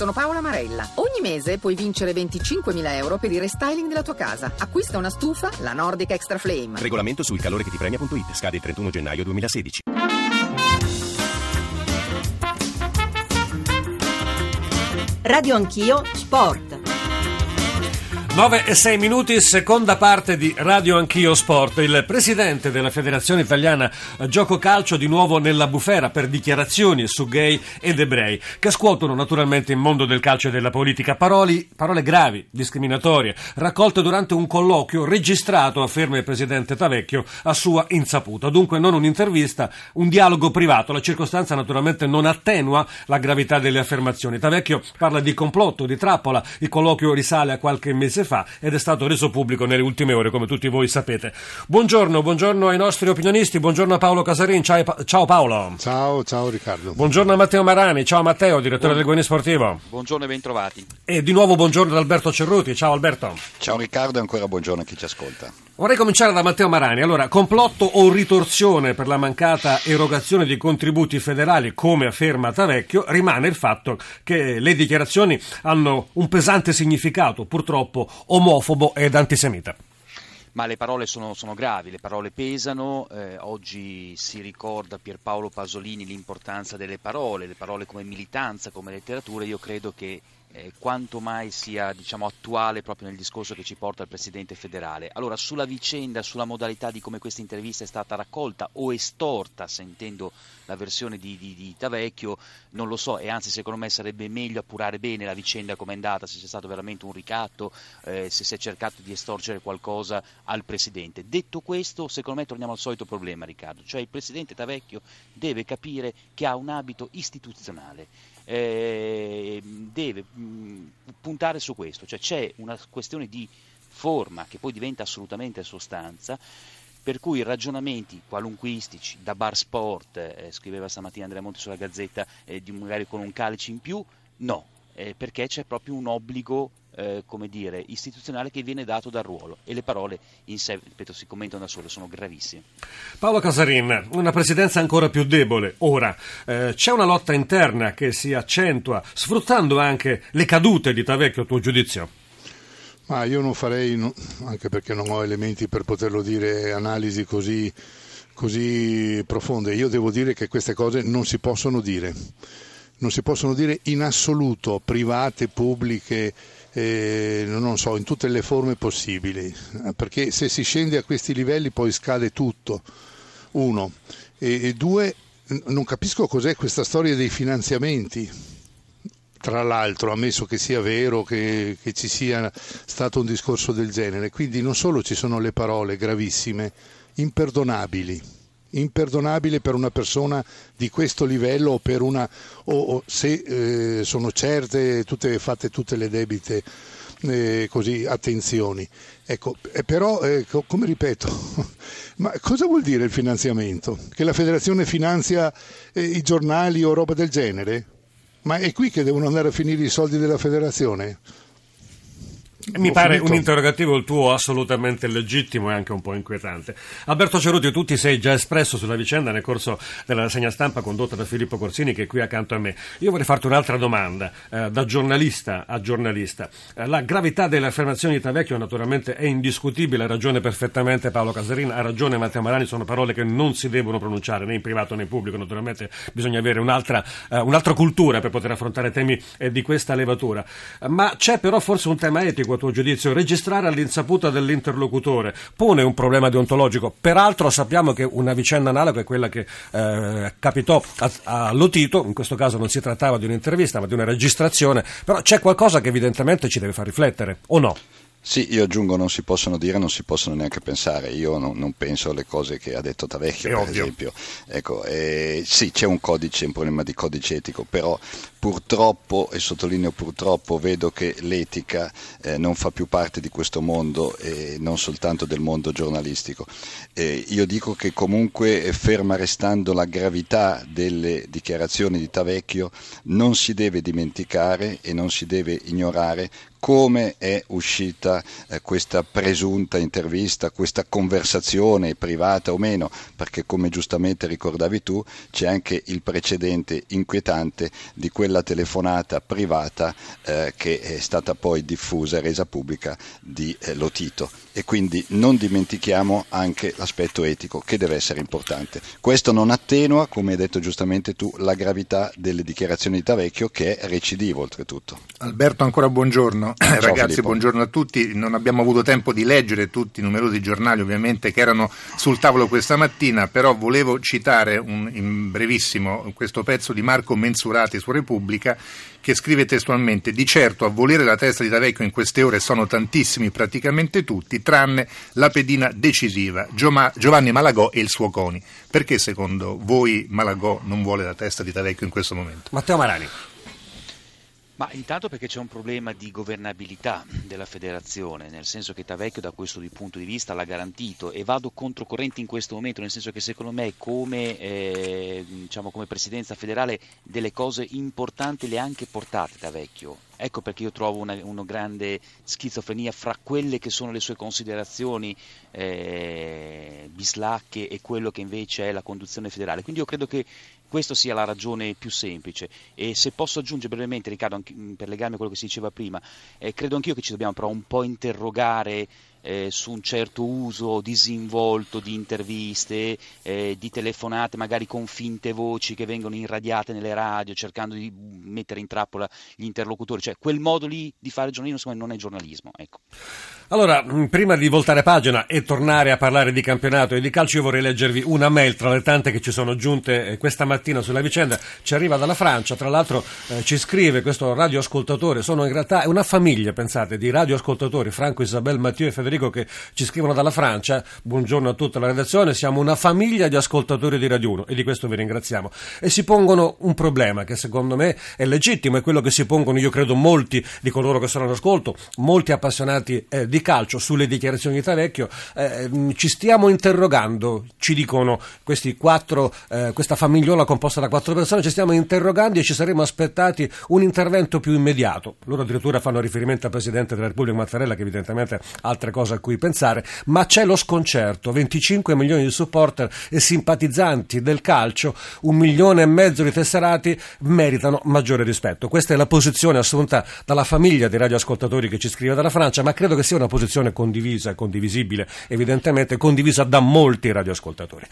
sono Paola Marella. Ogni mese puoi vincere 25.000 euro per il restyling della tua casa. Acquista una stufa, la Nordic Extra Flame. Regolamento sul calore che ti premia.it. Scade il 31 gennaio 2016. Radio Anch'io Sport. 9 e 6 minuti, seconda parte di Radio Anch'io Sport. Il presidente della Federazione Italiana Gioco Calcio di nuovo nella bufera per dichiarazioni su gay ed ebrei che scuotono naturalmente il mondo del calcio e della politica. Paroli, parole gravi, discriminatorie, raccolte durante un colloquio registrato, afferma il presidente Tavecchio, a sua insaputa. Dunque non un'intervista, un dialogo privato. La circostanza naturalmente non attenua la gravità delle affermazioni. Tavecchio parla di complotto, di trappola. Il colloquio risale a qualche mese fa ed è stato reso pubblico nelle ultime ore, come tutti voi sapete. Buongiorno, buongiorno ai nostri opinionisti, buongiorno a Paolo Casarin, ciao, ciao Paolo. Ciao, ciao Riccardo. Buongiorno a Matteo Marani, ciao Matteo, direttore del Guini Sportivo. Buongiorno e bentrovati. E di nuovo buongiorno ad Alberto Cerruti, ciao Alberto. Ciao Riccardo e ancora buongiorno a chi ci ascolta. Vorrei cominciare da Matteo Marani. Allora, complotto o ritorsione per la mancata erogazione di contributi federali, come afferma Tavecchio, rimane il fatto che le dichiarazioni hanno un pesante significato, purtroppo omofobo ed antisemita. Ma le parole sono, sono gravi, le parole pesano, eh, oggi si ricorda Pierpaolo Pasolini l'importanza delle parole, le parole come militanza, come letteratura, io credo che eh, quanto mai sia diciamo, attuale proprio nel discorso che ci porta il Presidente federale. Allora, sulla vicenda, sulla modalità di come questa intervista è stata raccolta o estorta, sentendo la versione di, di, di Tavecchio, non lo so, e anzi secondo me sarebbe meglio appurare bene la vicenda come è andata, se c'è stato veramente un ricatto, eh, se si è cercato di estorcere qualcosa al Presidente. Detto questo, secondo me torniamo al solito problema, Riccardo, cioè il Presidente Tavecchio deve capire che ha un abito istituzionale eh, deve mh, puntare su questo, cioè c'è una questione di forma che poi diventa assolutamente sostanza, per cui ragionamenti qualunquistici da bar sport, eh, scriveva stamattina Andrea Monti sulla Gazzetta, eh, di magari con un calice in più, no, eh, perché c'è proprio un obbligo eh, come dire, istituzionale che viene dato dal ruolo e le parole in sé, ripeto, si commentano da sole, sono gravissime. Paolo Casarin, una presidenza ancora più debole. Ora, eh, c'è una lotta interna che si accentua, sfruttando anche le cadute di Tavecchio, a tuo giudizio? Ma io non farei, anche perché non ho elementi per poterlo dire, analisi così, così profonde. Io devo dire che queste cose non si possono dire. Non si possono dire in assoluto, private, pubbliche, eh, non so, in tutte le forme possibili, perché se si scende a questi livelli poi scade tutto, uno. E, e due, non capisco cos'è questa storia dei finanziamenti, tra l'altro, ammesso che sia vero che, che ci sia stato un discorso del genere, quindi non solo ci sono le parole gravissime, imperdonabili imperdonabile per una persona di questo livello o, per una, o, o se eh, sono certe, tutte, fatte tutte le debite eh, così, attenzioni. Ecco, eh, però, eh, come ripeto, ma cosa vuol dire il finanziamento? Che la federazione finanzia eh, i giornali o roba del genere? Ma è qui che devono andare a finire i soldi della federazione? Mi pare finito. un interrogativo il tuo assolutamente legittimo e anche un po' inquietante. Alberto Ceruti, tu ti sei già espresso sulla vicenda nel corso della rassegna stampa condotta da Filippo Corsini che è qui accanto a me. Io vorrei farti un'altra domanda, eh, da giornalista a giornalista. Eh, la gravità delle affermazioni di Tavecchio naturalmente è indiscutibile, ha ragione perfettamente Paolo Casarin, ha ragione Matteo Marani, sono parole che non si devono pronunciare né in privato né in pubblico, naturalmente bisogna avere un'altra, eh, un'altra cultura per poter affrontare temi eh, di questa levatura. Ma c'è però forse un tema etico tuo giudizio, registrare all'insaputa dell'interlocutore pone un problema deontologico. Peraltro sappiamo che una vicenda analoga è quella che eh, capitò a, a, Lotito, in questo caso non si trattava di un'intervista ma di una registrazione, però c'è qualcosa che evidentemente ci deve far riflettere, o no? Sì, io aggiungo non si possono dire, non si possono neanche pensare, io non, non penso alle cose che ha detto Tavecchio È per ovvio. esempio. Ecco, eh, sì, c'è un codice, un problema di codice etico, però purtroppo, e sottolineo purtroppo, vedo che l'etica eh, non fa più parte di questo mondo e non soltanto del mondo giornalistico. Eh, io dico che comunque, ferma restando la gravità delle dichiarazioni di Tavecchio, non si deve dimenticare e non si deve ignorare come è uscita eh, questa presunta intervista, questa conversazione privata o meno, perché come giustamente ricordavi tu c'è anche il precedente inquietante di quella telefonata privata eh, che è stata poi diffusa e resa pubblica di eh, Lotito e quindi non dimentichiamo anche l'aspetto etico che deve essere importante. Questo non attenua, come hai detto giustamente tu, la gravità delle dichiarazioni di Tavecchio che è recidivo oltretutto. Alberto ancora buongiorno, Ciao, ragazzi Filippo. buongiorno a tutti, non abbiamo avuto tempo di leggere tutti i numerosi giornali ovviamente che erano sul tavolo questa mattina, però volevo citare un, in brevissimo questo pezzo di Marco Mensurati su Repubblica che scrive testualmente di certo a volere la testa di Tavecchio in queste ore sono tantissimi, praticamente tutti, tranne la pedina decisiva, Giovanni Malagò e il suo CONI. Perché secondo voi Malagò non vuole la testa di Tavecchio in questo momento? Matteo Marani. Ma intanto perché c'è un problema di governabilità della federazione, nel senso che Tavecchio da questo punto di vista l'ha garantito e vado controcorrente in questo momento, nel senso che secondo me come, eh, diciamo, come presidenza federale delle cose importanti le ha anche portate Tavecchio. Ecco perché io trovo una, una, grande schizofrenia fra quelle che sono le sue considerazioni eh, bislacche e quello che invece è la conduzione federale. Quindi io credo che questa sia la ragione più semplice. E se posso aggiungere brevemente Riccardo anche, per legarmi a quello che si diceva prima, eh, credo anch'io che ci dobbiamo però un po' interrogare eh, su un certo uso disinvolto di interviste, eh, di telefonate magari con finte voci che vengono irradiate nelle radio cercando di mettere in trappola gli interlocutori, cioè quel modo lì di fare giornalismo secondo me non è giornalismo. Ecco. Allora, mm, prima di voltare pagina e tornare a parlare di campionato e di calcio, io vorrei leggervi una mail tra le tante che ci sono giunte eh, questa mattina sulla vicenda. Ci arriva dalla Francia, tra l'altro eh, ci scrive questo radioascoltatore, sono in realtà una famiglia, pensate, di radioascoltatori, Franco, Isabel, Matteo e Federico che ci scrivono dalla Francia. Buongiorno a tutta la redazione, siamo una famiglia di ascoltatori di Radio 1 e di questo vi ringraziamo. E si pongono un problema che secondo me è legittimo, è quello che si pongono, io credo, molti di coloro che sono all'ascolto, molti appassionati eh, di calcio sulle dichiarazioni di Tavecchio, eh, mm, ci stiamo interrogando, ci dicono questi quattro, eh, questa famigliola composta da quattro persone, ci stiamo interrogando e ci saremmo aspettati un intervento più immediato. Loro addirittura fanno riferimento al Presidente della Repubblica Mattarella che evidentemente altre cose a cui pensare, ma c'è lo sconcerto, 25 milioni di supporter e simpatizzanti del calcio, un milione e mezzo di tesserati meritano maggiore rispetto. Questa è la posizione assunta dalla famiglia dei radioascoltatori che ci scrive dalla Francia, ma credo che sia una posizione condivisa condivisibile, evidentemente condivisa da molti radioascoltatori.